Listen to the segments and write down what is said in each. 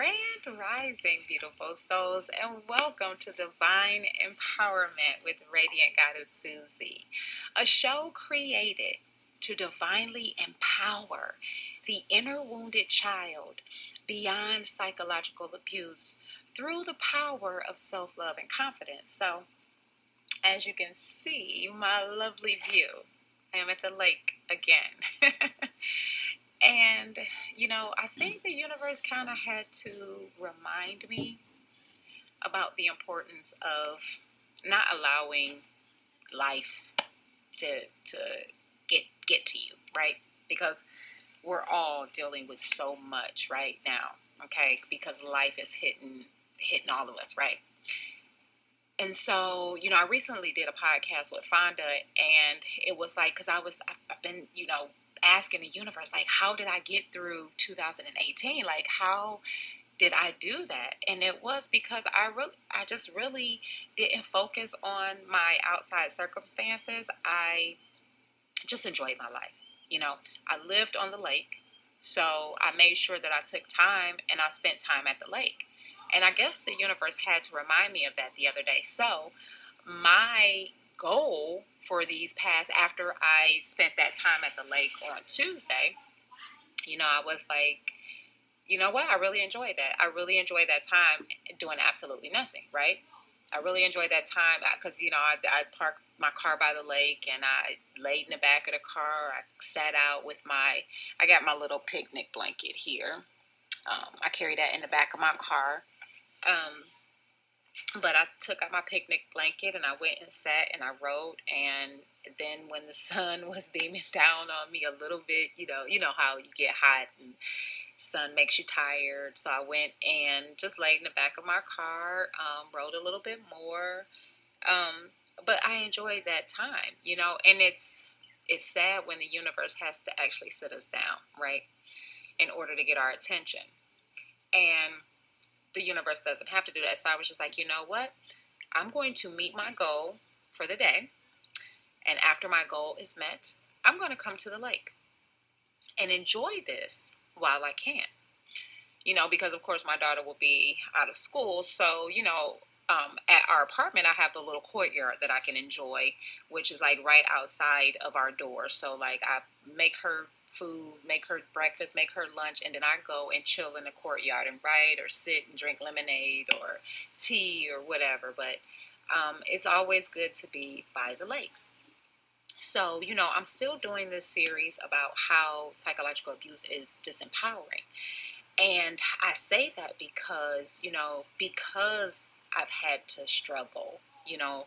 Grand Rising, beautiful souls, and welcome to Divine Empowerment with Radiant Goddess Susie, a show created to divinely empower the inner wounded child beyond psychological abuse through the power of self love and confidence. So, as you can see, my lovely view, I am at the lake again. And, you know, I think the universe kind of had to remind me about the importance of not allowing life to to get get to you, right? Because we're all dealing with so much right now, okay? Because life is hitting hitting all of us, right? And so, you know, I recently did a podcast with Fonda, and it was like, because I was, I've been, you know, asking the universe, like, how did I get through 2018? Like, how did I do that? And it was because I really, I just really didn't focus on my outside circumstances. I just enjoyed my life. You know, I lived on the lake, so I made sure that I took time and I spent time at the lake. And I guess the universe had to remind me of that the other day. So, my goal for these past after I spent that time at the lake on Tuesday, you know, I was like, you know what? I really enjoyed that. I really enjoyed that time doing absolutely nothing, right? I really enjoyed that time because, you know, I, I parked my car by the lake and I laid in the back of the car. I sat out with my, I got my little picnic blanket here. Um, I carry that in the back of my car. Um, but I took out my picnic blanket and I went and sat and I wrote. And then when the sun was beaming down on me a little bit, you know, you know how you get hot and sun makes you tired. So I went and just laid in the back of my car, um, wrote a little bit more. Um, but I enjoyed that time, you know, and it's it's sad when the universe has to actually sit us down, right, in order to get our attention. And the universe doesn't have to do that. So I was just like, you know what? I'm going to meet my goal for the day. And after my goal is met, I'm going to come to the lake and enjoy this while I can. You know, because of course my daughter will be out of school. So, you know, um, at our apartment, I have the little courtyard that I can enjoy, which is like right outside of our door. So, like, I make her food, make her breakfast, make her lunch, and then I go and chill in the courtyard and write or sit and drink lemonade or tea or whatever. But um, it's always good to be by the lake. So, you know, I'm still doing this series about how psychological abuse is disempowering. And I say that because, you know, because I've had to struggle, you know,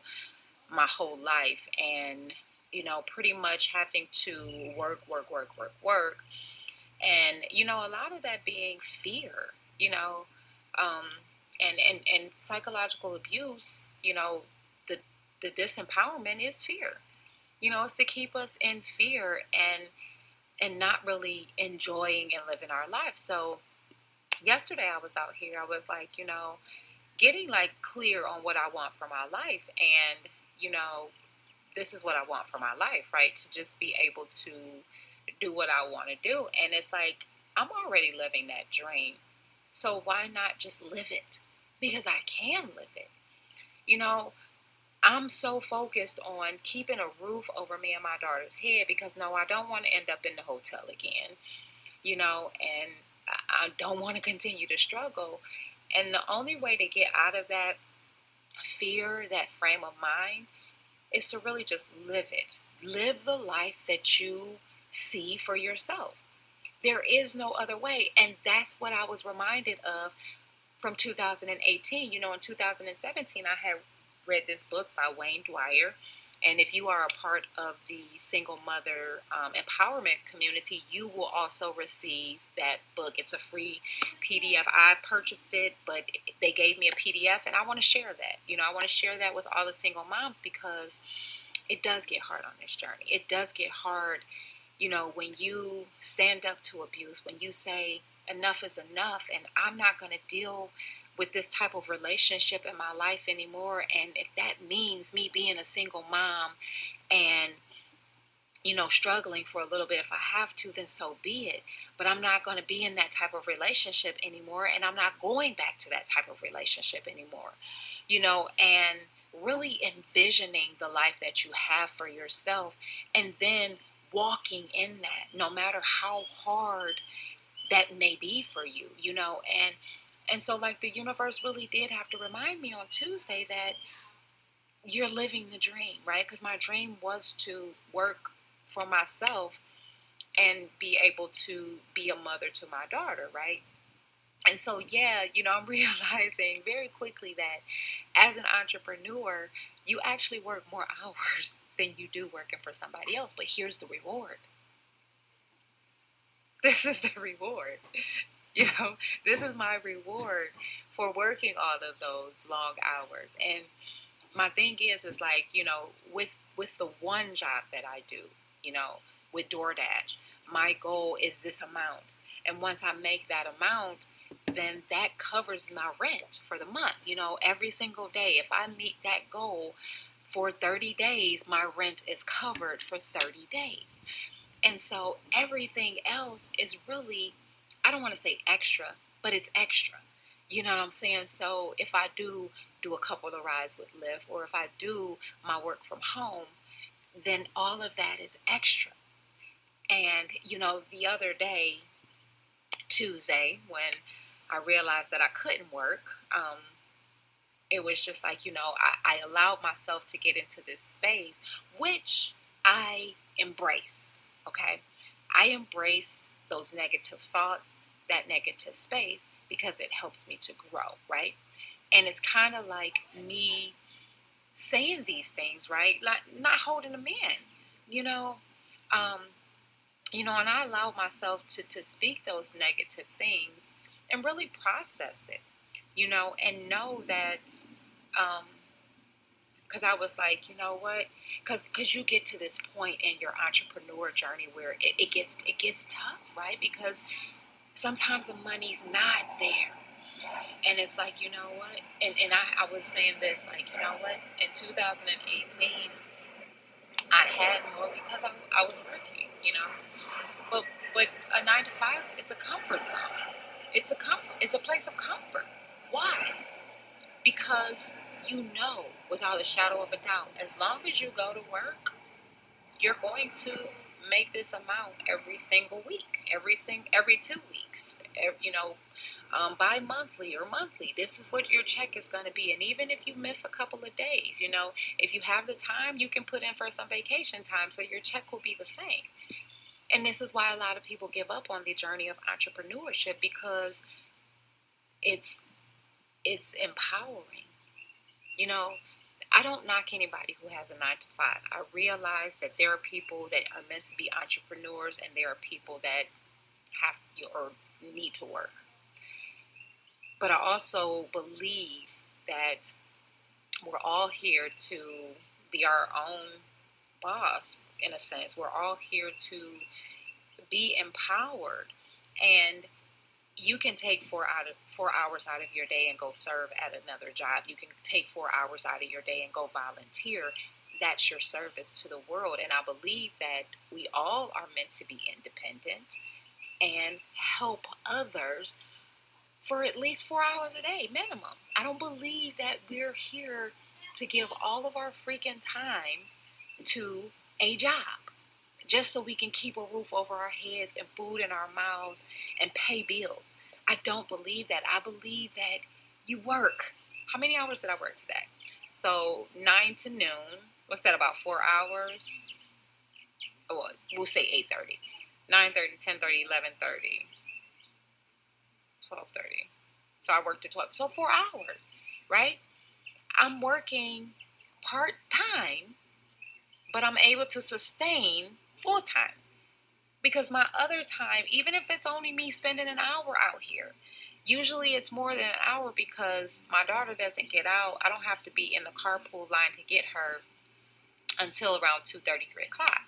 my whole life and you know, pretty much having to work, work, work, work, work. And, you know, a lot of that being fear, you know, um, and, and, and psychological abuse, you know, the, the disempowerment is fear. You know, it's to keep us in fear and, and not really enjoying and living our life. So yesterday I was out here, I was like, you know, getting like clear on what I want for my life and, you know, this is what I want for my life, right? To just be able to do what I want to do. And it's like, I'm already living that dream. So why not just live it? Because I can live it. You know, I'm so focused on keeping a roof over me and my daughter's head because no, I don't want to end up in the hotel again, you know, and I don't want to continue to struggle. And the only way to get out of that fear, that frame of mind, is to really just live it. Live the life that you see for yourself. There is no other way. And that's what I was reminded of from 2018. You know, in 2017, I had read this book by Wayne Dyer and if you are a part of the single mother um, empowerment community, you will also receive that book. It's a free PDF. I purchased it, but they gave me a PDF, and I want to share that. You know, I want to share that with all the single moms because it does get hard on this journey. It does get hard, you know, when you stand up to abuse, when you say, enough is enough, and I'm not going to deal with this type of relationship in my life anymore. And if that means me being a single mom and you know, struggling for a little bit. If I have to, then so be it. But I'm not going to be in that type of relationship anymore. And I'm not going back to that type of relationship anymore. You know, and really envisioning the life that you have for yourself and then walking in that, no matter how hard that may be for you, you know, and and so like the universe really did have to remind me on Tuesday that you're living the dream, right? Because my dream was to work for myself and be able to be a mother to my daughter, right? And so, yeah, you know, I'm realizing very quickly that as an entrepreneur, you actually work more hours than you do working for somebody else. But here's the reward this is the reward. You know, this is my reward for working all of those long hours. And my thing is, is like, you know, with with the one job that I do, you know, with DoorDash, my goal is this amount. And once I make that amount, then that covers my rent for the month. You know, every single day, if I meet that goal for 30 days, my rent is covered for 30 days. And so everything else is really, I don't want to say extra, but it's extra. You know what I'm saying? So if I do do a couple of rides with Lyft, or if I do my work from home, then all of that is extra. And, you know, the other day, Tuesday, when I realized that I couldn't work, um, it was just like, you know, I, I allowed myself to get into this space, which I embrace. Okay. I embrace those negative thoughts, that negative space, because it helps me to grow, right? And it's kind of like me saying these things, right? Like not holding them in, you know. Um, you know, and I allow myself to to speak those negative things and really process it, you know, and know that um, because I was like, you know what? Because because you get to this point in your entrepreneur journey where it, it gets it gets tough, right? Because sometimes the money's not there. And it's like, you know what? And, and I, I was saying this, like, you know what? In 2018, I had more because I, I was working, you know. But but a nine to five is a comfort zone. It's a comfort. It's a place of comfort. Why? Because you know without a shadow of a doubt, as long as you go to work, you're going to make this amount every single week, every sing, every two weeks, every, you know, um, bi-monthly or monthly. This is what your check is going to be. And even if you miss a couple of days, you know, if you have the time, you can put in for some vacation time, so your check will be the same. And this is why a lot of people give up on the journey of entrepreneurship because it's it's empowering you know, I don't knock anybody who has a nine to five. I realize that there are people that are meant to be entrepreneurs and there are people that have or need to work. But I also believe that we're all here to be our own boss in a sense. We're all here to be empowered. And you can take four out of four hours out of your day and go serve at another job. You can take four hours out of your day and go volunteer. That's your service to the world. And I believe that we all are meant to be independent and help others for at least four hours a day minimum. I don't believe that we're here to give all of our freaking time to a job just so we can keep a roof over our heads and food in our mouths and pay bills. I don't believe that. I believe that you work. How many hours did I work today? So 9 to noon. What's that, about four hours? Oh, we'll say 8.30. 9.30, 10.30, 11.30, 12.30. So I worked at 12. So four hours, right? I'm working part-time, but I'm able to sustain full time. Because my other time, even if it's only me spending an hour out here, usually it's more than an hour because my daughter doesn't get out. I don't have to be in the carpool line to get her until around 2 3 o'clock.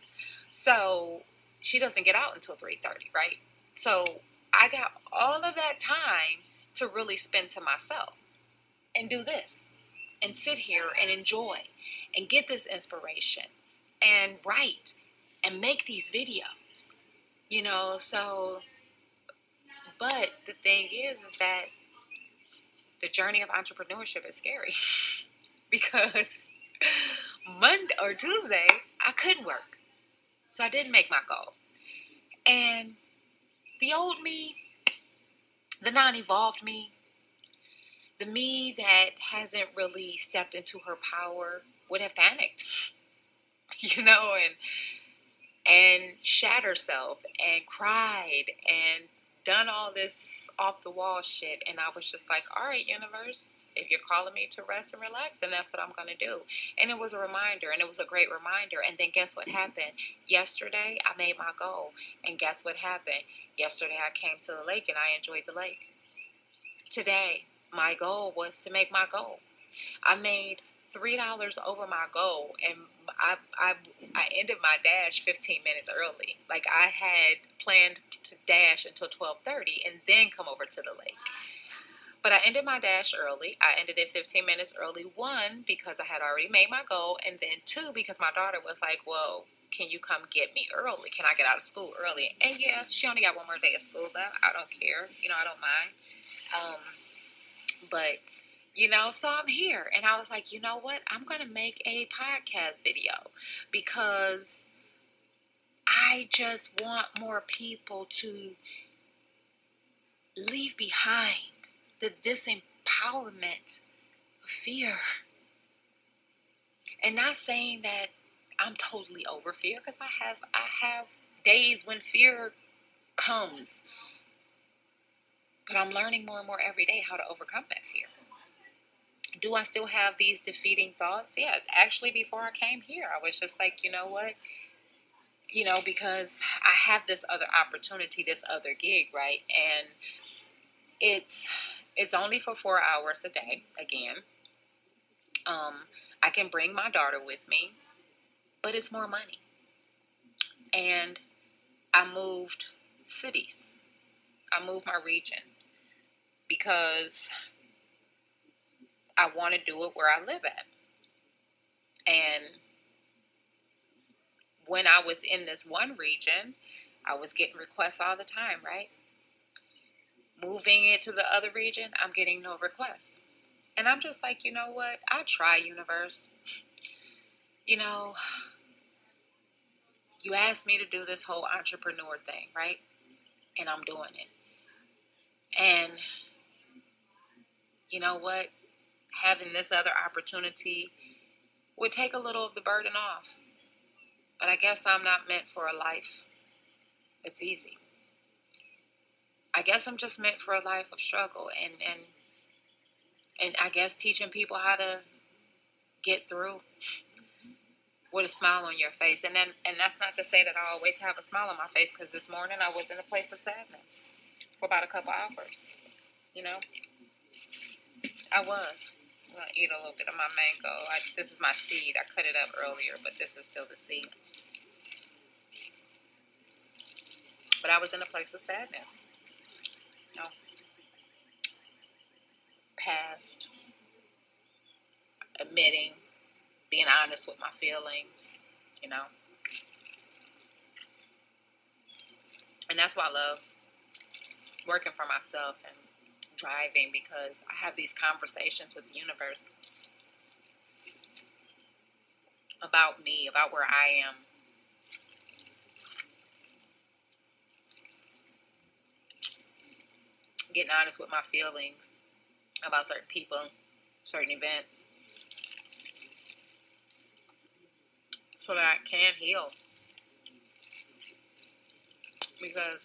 So she doesn't get out until 3 30, right? So I got all of that time to really spend to myself and do this and sit here and enjoy and get this inspiration and write and make these videos. You know, so but the thing is is that the journey of entrepreneurship is scary because Monday or Tuesday I couldn't work. So I didn't make my goal. And the old me, the non evolved me, the me that hasn't really stepped into her power would have panicked, you know, and and shat herself and cried and done all this off the wall shit. And I was just like, all right, universe, if you're calling me to rest and relax, then that's what I'm going to do. And it was a reminder, and it was a great reminder. And then guess what happened? Yesterday, I made my goal. And guess what happened? Yesterday, I came to the lake and I enjoyed the lake. Today, my goal was to make my goal. I made three dollars over my goal, and I, I I ended my dash 15 minutes early. Like I had planned to dash until 12:30 and then come over to the lake. But I ended my dash early. I ended it 15 minutes early. One because I had already made my goal, and then two because my daughter was like, "Well, can you come get me early? Can I get out of school early?" And yeah, she only got one more day of school left. I don't care. You know, I don't mind. Um, but you know so i'm here. And i was like you know what? I'm going to make a podcast video because i just want more people to leave behind the disempowerment of fear. And not saying that i'm totally over fear because i have i have days when fear comes. But i'm learning more and more every day how to overcome that fear do I still have these defeating thoughts? Yeah, actually, before I came here, I was just like, you know what? You know, because I have this other opportunity, this other gig, right? And it's it's only for four hours a day. Again, um, I can bring my daughter with me, but it's more money. And I moved cities. I moved my region because I want to do it where I live at. And when I was in this one region, I was getting requests all the time, right? Moving it to the other region, I'm getting no requests. And I'm just like, you know what? I try, universe. You know, you asked me to do this whole entrepreneur thing, right? And I'm doing it. And you know what? Having this other opportunity would take a little of the burden off. But I guess I'm not meant for a life that's easy. I guess I'm just meant for a life of struggle and and and I guess teaching people how to get through with a smile on your face. And then and that's not to say that I always have a smile on my face because this morning I was in a place of sadness for about a couple hours. You know? I was. I'm gonna eat a little bit of my mango. I, this is my seed. I cut it up earlier, but this is still the seed. But I was in a place of sadness. Know, past, admitting, being honest with my feelings, you know. And that's why I love working for myself and driving because I have these conversations with the universe about me, about where I am. Getting honest with my feelings about certain people, certain events, so that I can heal. Because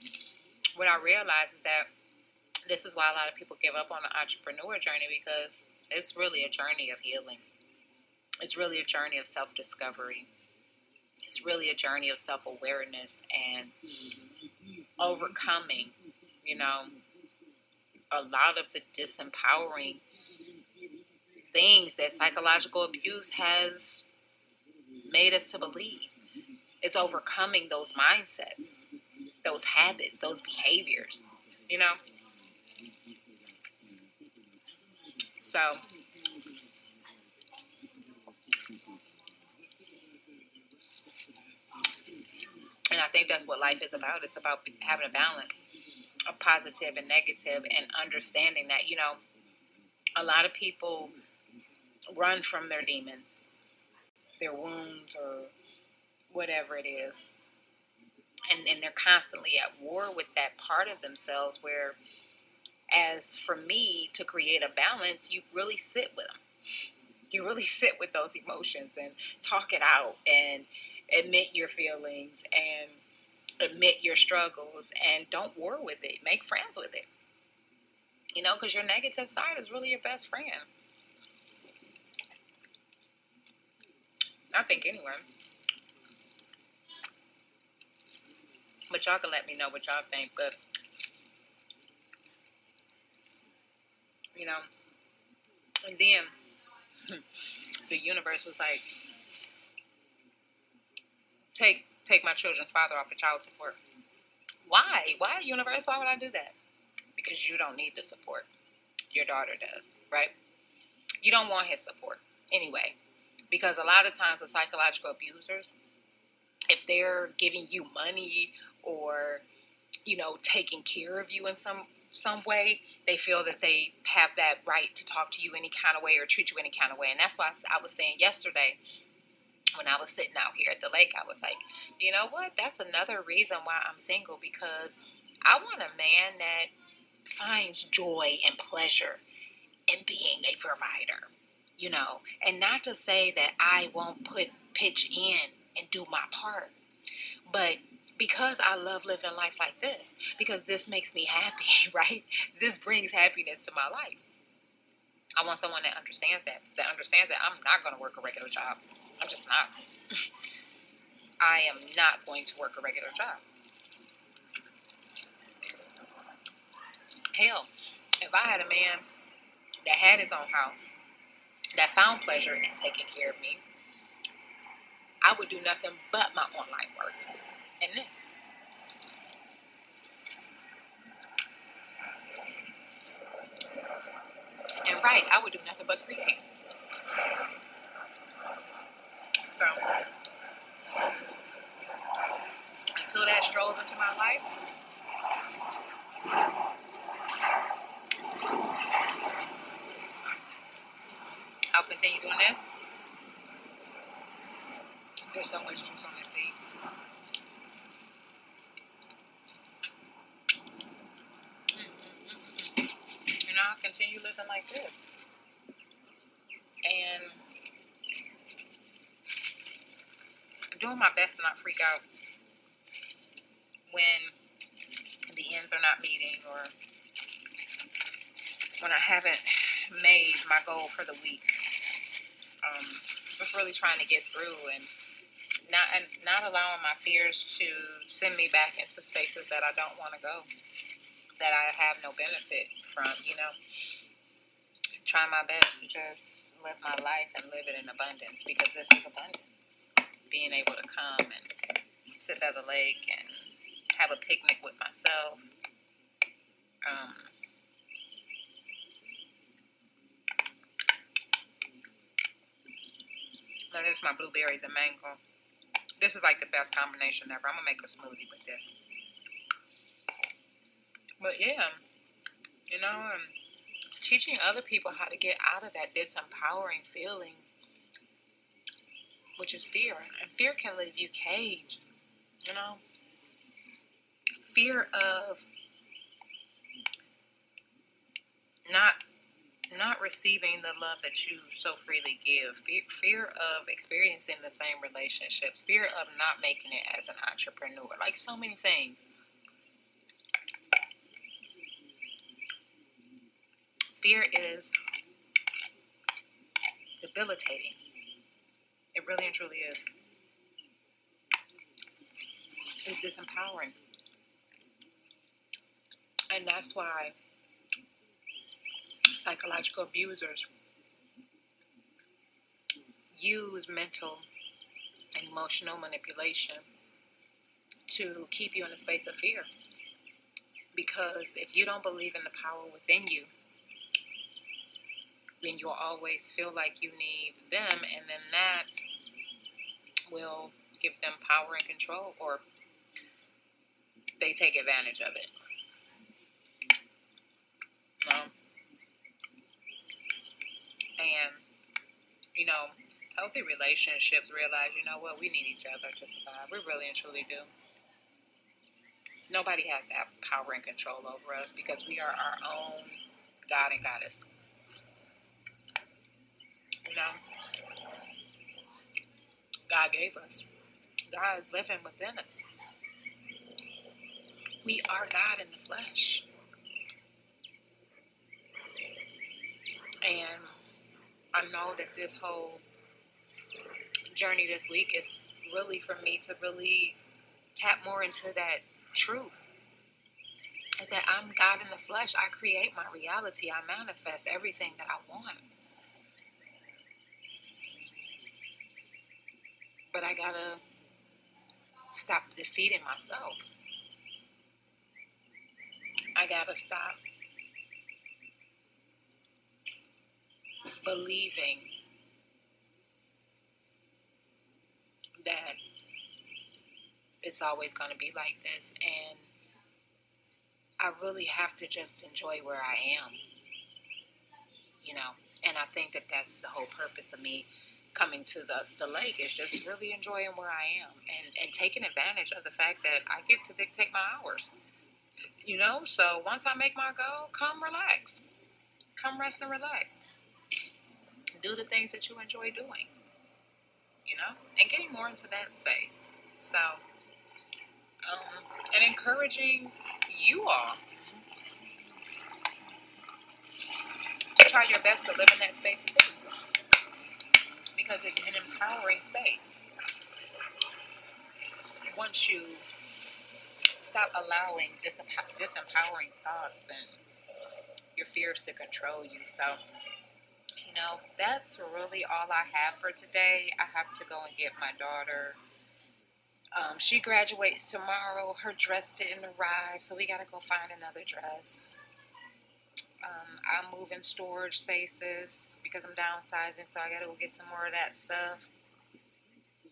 what I realize is that this is why a lot of people give up on the entrepreneur journey because it's really a journey of healing. It's really a journey of self discovery. It's really a journey of self awareness and overcoming, you know, a lot of the disempowering things that psychological abuse has made us to believe. It's overcoming those mindsets, those habits, those behaviors, you know. So And I think that's what life is about. It's about having a balance of positive and negative and understanding that, you know, a lot of people run from their demons, their wounds, or whatever it is. And, and they're constantly at war with that part of themselves where as for me to create a balance you really sit with them you really sit with those emotions and talk it out and admit your feelings and admit your struggles and don't war with it. Make friends with it. You know, because your negative side is really your best friend. I think anyway. But y'all can let me know what y'all think. But you know, and then the universe was like, take take my children's father off of child support. Why? Why, universe? Why would I do that? Because you don't need the support. Your daughter does, right? You don't want his support anyway. Because a lot of times the psychological abusers, if they're giving you money or, you know, taking care of you in some some way, they feel that they have that right to talk to you any kind of way or treat you any kind of way. And that's why I was saying yesterday when I was sitting out here at the lake, I was like, you know what? That's another reason why I'm single because I want a man that finds joy and pleasure in being a provider, you know, and not to say that I won't put pitch in and do my part, but because I love living life like this, because this makes me happy, right? This brings happiness to my life. I want someone that understands that, that understands that I'm not going to work a regular job. I'm just not. I am not going to work a regular job. Hell, if I had a man that had his own house, that found pleasure in taking care of me, I would do nothing but my online work and this. And right, I would do nothing but create. So until that strolls into my life, I'll continue doing this. There's so much juice on this seed. You know, I'll continue living like this. And doing my best to not freak out when the ends are not meeting or when I haven't made my goal for the week. Um, just really trying to get through and not and not allowing my fears to send me back into spaces that I don't want to go, that I have no benefit from. You know, try my best to just live my life and live it in abundance because this is abundance being able to come and sit by the lake and have a picnic with myself. Um, now this is my blueberries and mango. This is like the best combination ever. I'm gonna make a smoothie with this. But yeah, you know, um, teaching other people how to get out of that disempowering feeling which is fear. And fear can leave you caged, you know? Fear of not not receiving the love that you so freely give, fear, fear of experiencing the same relationships, fear of not making it as an entrepreneur, like so many things. Fear is debilitating. It really and truly is. It's disempowering. And that's why psychological abusers use mental and emotional manipulation to keep you in a space of fear. Because if you don't believe in the power within you, then you'll always feel like you need them, and then that will give them power and control or they take advantage of it. Um, and you know, healthy relationships realize, you know what, we need each other to survive. We really and truly do. Nobody has to have power and control over us because we are our own God and Goddess. God gave us. God is living within us. We are God in the flesh. And I know that this whole journey this week is really for me to really tap more into that truth. Is that I'm God in the flesh. I create my reality. I manifest everything that I want. But I gotta stop defeating myself. I gotta stop believing that it's always going to be like this. And I really have to just enjoy where I am, you know. And I think that that's the whole purpose of me coming to the, the lake is just really enjoying where I am and, and taking advantage of the fact that I get to dictate my hours. You know, so once I make my goal, come relax. Come rest and relax. Do the things that you enjoy doing. You know? And getting more into that space. So um, and encouraging you all to try your best to live in that space too because it's an empowering space. Once you stop allowing disempowering thoughts and your fears to control you. So, you know, that's really all I have for today. I have to go and get my daughter. Um, she graduates tomorrow. Her dress didn't arrive, so we got to go find another dress. I'm moving storage spaces because I'm downsizing, so I got to go get some more of that stuff.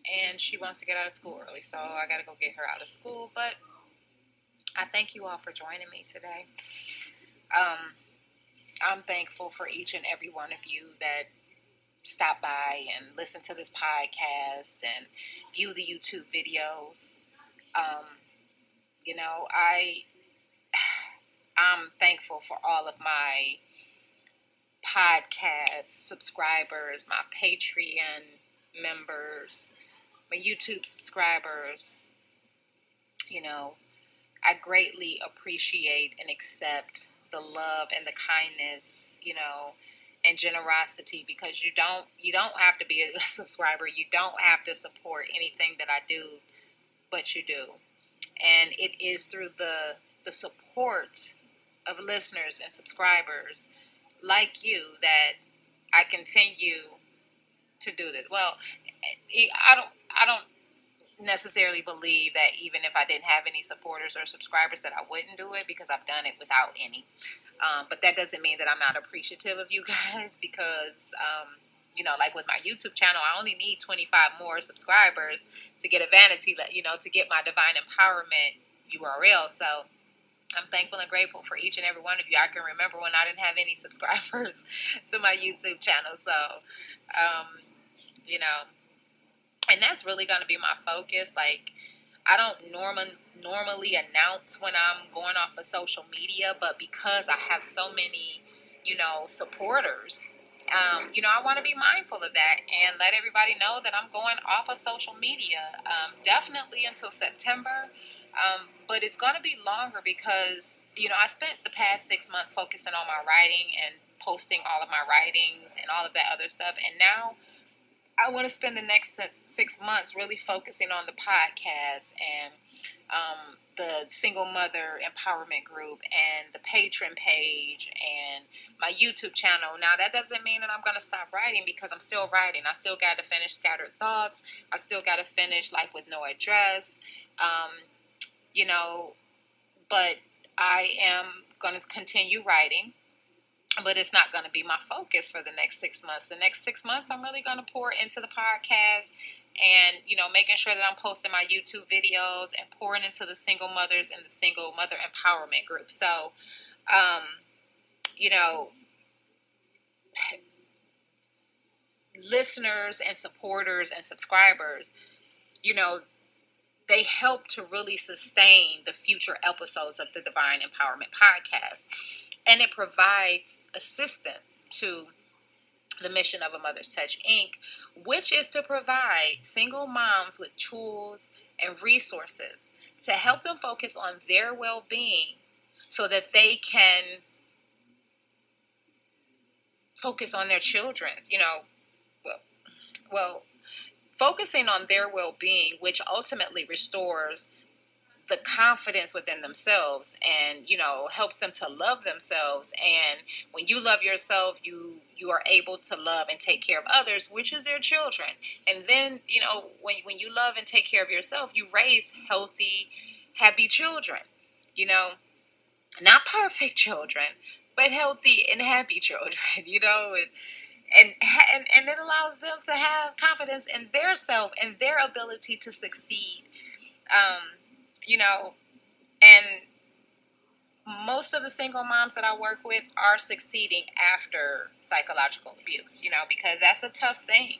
And she wants to get out of school early, so I got to go get her out of school. But I thank you all for joining me today. Um, I'm thankful for each and every one of you that stop by and listen to this podcast and view the YouTube videos. Um, you know, I I'm thankful for all of my podcast subscribers, my Patreon members, my YouTube subscribers. You know, I greatly appreciate and accept the love and the kindness, you know, and generosity because you don't you don't have to be a subscriber. You don't have to support anything that I do, but you do. And it is through the the support of listeners and subscribers like you that I continue to do this. Well, I don't I don't necessarily believe that even if I didn't have any supporters or subscribers that I wouldn't do it because I've done it without any. Um, but that doesn't mean that I'm not appreciative of you guys because um, you know, like with my YouTube channel, I only need 25 more subscribers to get a vanity, you know, to get my divine empowerment URL. So I'm thankful and grateful for each and every one of you. I can remember when I didn't have any subscribers to my YouTube channel. So, um, you know, and that's really going to be my focus. Like, I don't normal, normally announce when I'm going off of social media, but because I have so many, you know, supporters, um, you know, I want to be mindful of that and let everybody know that I'm going off of social media. Um, definitely until September. Um, but it's going to be longer because, you know, I spent the past six months focusing on my writing and posting all of my writings and all of that other stuff. And now I want to spend the next six months really focusing on the podcast and um, the single mother empowerment group and the Patreon page and my YouTube channel. Now, that doesn't mean that I'm going to stop writing because I'm still writing. I still got to finish Scattered Thoughts. I still got to finish Life with No Address. Um, you know, but I am going to continue writing, but it's not going to be my focus for the next six months. The next six months, I'm really going to pour into the podcast and you know making sure that i'm posting my youtube videos and pouring into the single mothers and the single mother empowerment group so um, you know listeners and supporters and subscribers you know they help to really sustain the future episodes of the divine empowerment podcast and it provides assistance to the mission of a Mother's Touch Inc., which is to provide single moms with tools and resources to help them focus on their well being so that they can focus on their children. You know, well, well focusing on their well being, which ultimately restores the confidence within themselves and you know helps them to love themselves. And when you love yourself you you are able to love and take care of others which is their children. And then you know when, when you love and take care of yourself you raise healthy happy children you know? Not perfect children but healthy and happy children you know? And and, and and it allows them to have confidence in their self and their ability to succeed um, you know, and most of the single moms that I work with are succeeding after psychological abuse, you know, because that's a tough thing.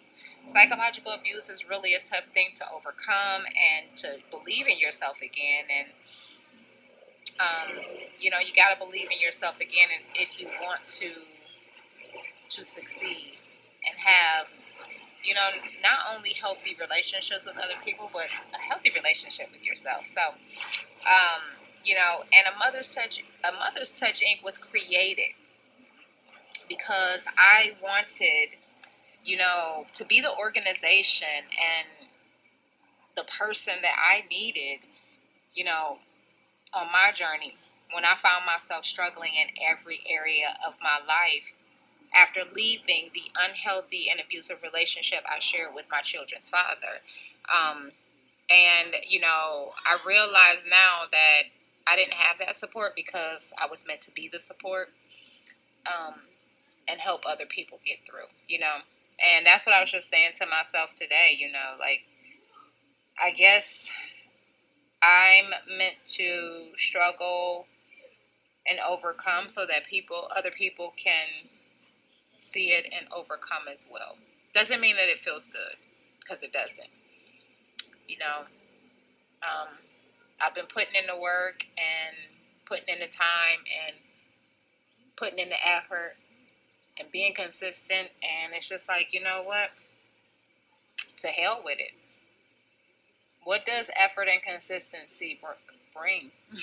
Psychological abuse is really a tough thing to overcome and to believe in yourself again. And, um, you know, you got to believe in yourself again if you want to to succeed and have you know, not only healthy relationships with other people, but a healthy relationship with yourself. So, um, you know, and a mother's touch, a mother's touch Inc. was created because I wanted, you know, to be the organization and the person that I needed, you know, on my journey when I found myself struggling in every area of my life after leaving the unhealthy and abusive relationship I shared with my children's father. Um, and, you know, I realize now that I didn't have that support because I was meant to be the support um, and help other people get through, you know. And that's what I was just saying to myself today, you know, like, I guess I'm meant to struggle and overcome so that people, other people can see it and overcome as well. Doesn't mean that it feels good because it doesn't. You know, um, I've been putting in the work and putting in the time and putting in the effort and being consistent. And it's just like, you know what? To hell with it. What does effort and consistency bring?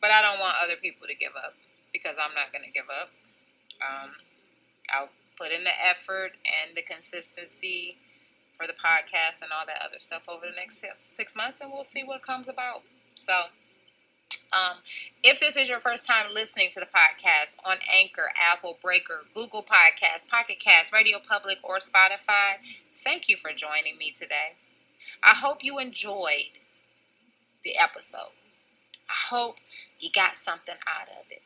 but I don't want other people to give up because I'm not going to give up. Um, I'll put in the effort and the consistency for the podcast and all that other stuff over the next six months, and we'll see what comes about. So, um, if this is your first time listening to the podcast on Anchor, Apple, Breaker, Google Podcasts, Pocket Cast, Radio Public, or Spotify, thank you for joining me today. I hope you enjoyed the episode. I hope you got something out of it.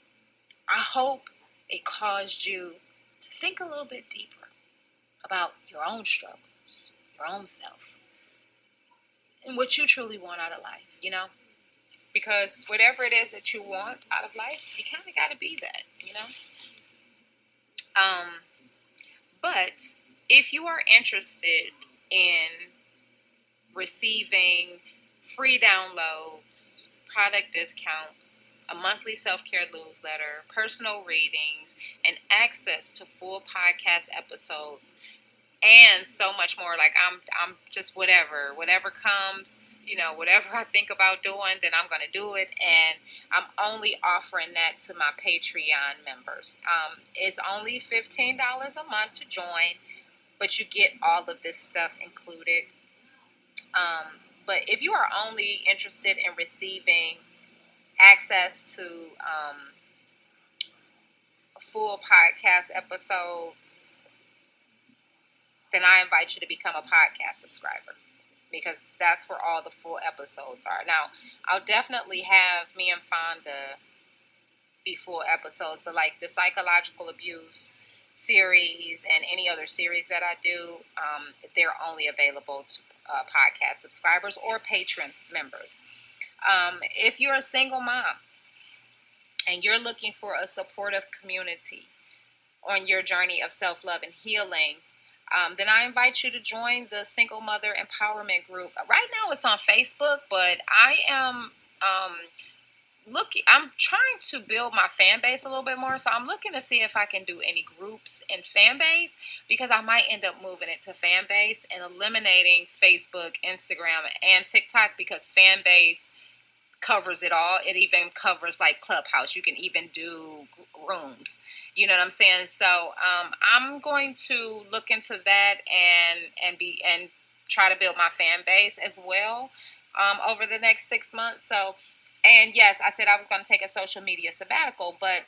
I hope it caused you to think a little bit deeper about your own struggles, your own self, and what you truly want out of life, you know? Because whatever it is that you want out of life, you kind of got to be that, you know? Um, but if you are interested in receiving free downloads, product discounts, a monthly self care newsletter, personal readings, and access to full podcast episodes and so much more. Like i'm i'm just whatever whatever comes you know whatever i think about doing then i'm to do it and i'm only offering that to my patreon members. Um, it's only $15 a month to join but you get all of this stuff included. Um, but if you are only interested in receiving access to um, full podcast episodes, then I invite you to become a podcast subscriber because that's where all the full episodes are. Now, I'll definitely have me and Fonda be full episodes, but like the psychological abuse series and any other series that I do, um, they're only available to uh, podcast subscribers or Patreon members. Um, if you're a single mom and you're looking for a supportive community on your journey of self love and healing, um, then I invite you to join the Single Mother Empowerment Group. Right now it's on Facebook, but I am um, looking i'm trying to build my fan base a little bit more so i'm looking to see if i can do any groups and Fanbase because i might end up moving it to Fanbase and eliminating facebook instagram and tiktok because Fanbase covers it all. It even covers like clubhouse. You can even do rooms. You know what i'm saying? So um, i'm going to look into that and and be and try to build my fan base as well um, over the next six months. So and yes, I said I was going to take a social media sabbatical, but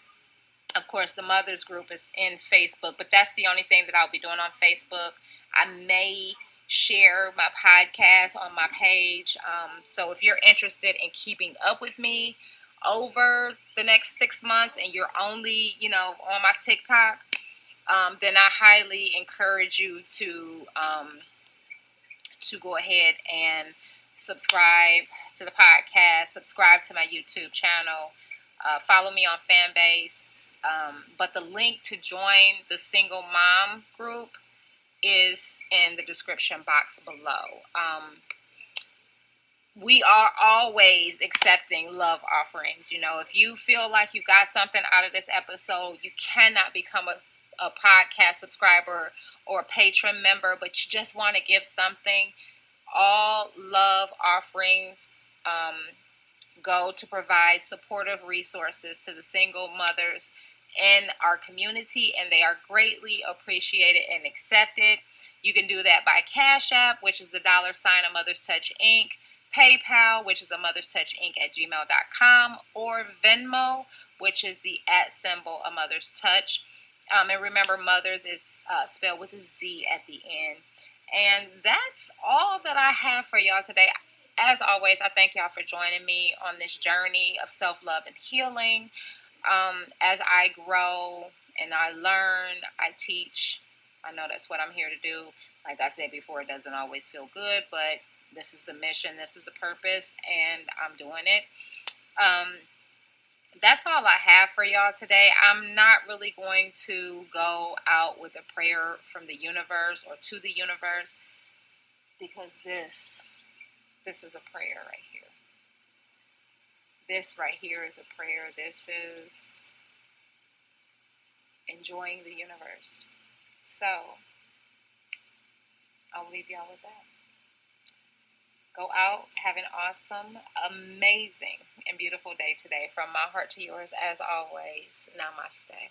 of course, the mothers group is in Facebook, but that's the only thing that I'll be doing on Facebook. I may share my podcast on my page. Um, so if you're interested in keeping up with me over the next six months and you're only, you know, on my TikTok, um, then I highly encourage you to um, to go ahead and subscribe to the podcast, subscribe to my YouTube channel, uh, follow me on Fanbase. Um, but the link to join the single mom group is in the description box below. Um, we are always accepting love offerings. You know, if you feel like you got something out of this episode, you cannot become a, a podcast subscriber or a patron member, but you just want to give something all love offerings um, go to provide supportive resources to the single mothers in our community, and they are greatly appreciated and accepted. You can do that by Cash App, which is the dollar sign of Motherz Touch Inc., PayPal, which is a Motherz Touch Inc. at gmail.com, or Venmo, which is the at symbol of Motherz Touch. Um, and remember, Mothers is uh, spelled with a Z at the end. And that's all that I have for y'all today. As always, I thank y'all for joining me on this journey of self love and healing. Um, as I grow and I learn, I teach. I know that's what I'm here to do. Like I said before, it doesn't always feel good, but this is the mission, this is the purpose, and I'm doing it. Um, that's all I have for y'all today. I'm not really going to go out with a prayer from the universe or to the universe because this this is a prayer right here. This right here is a prayer. This is enjoying the universe. So, I'll leave y'all with that. Go out, have an awesome, amazing, and beautiful day today. From my heart to yours, as always, namaste.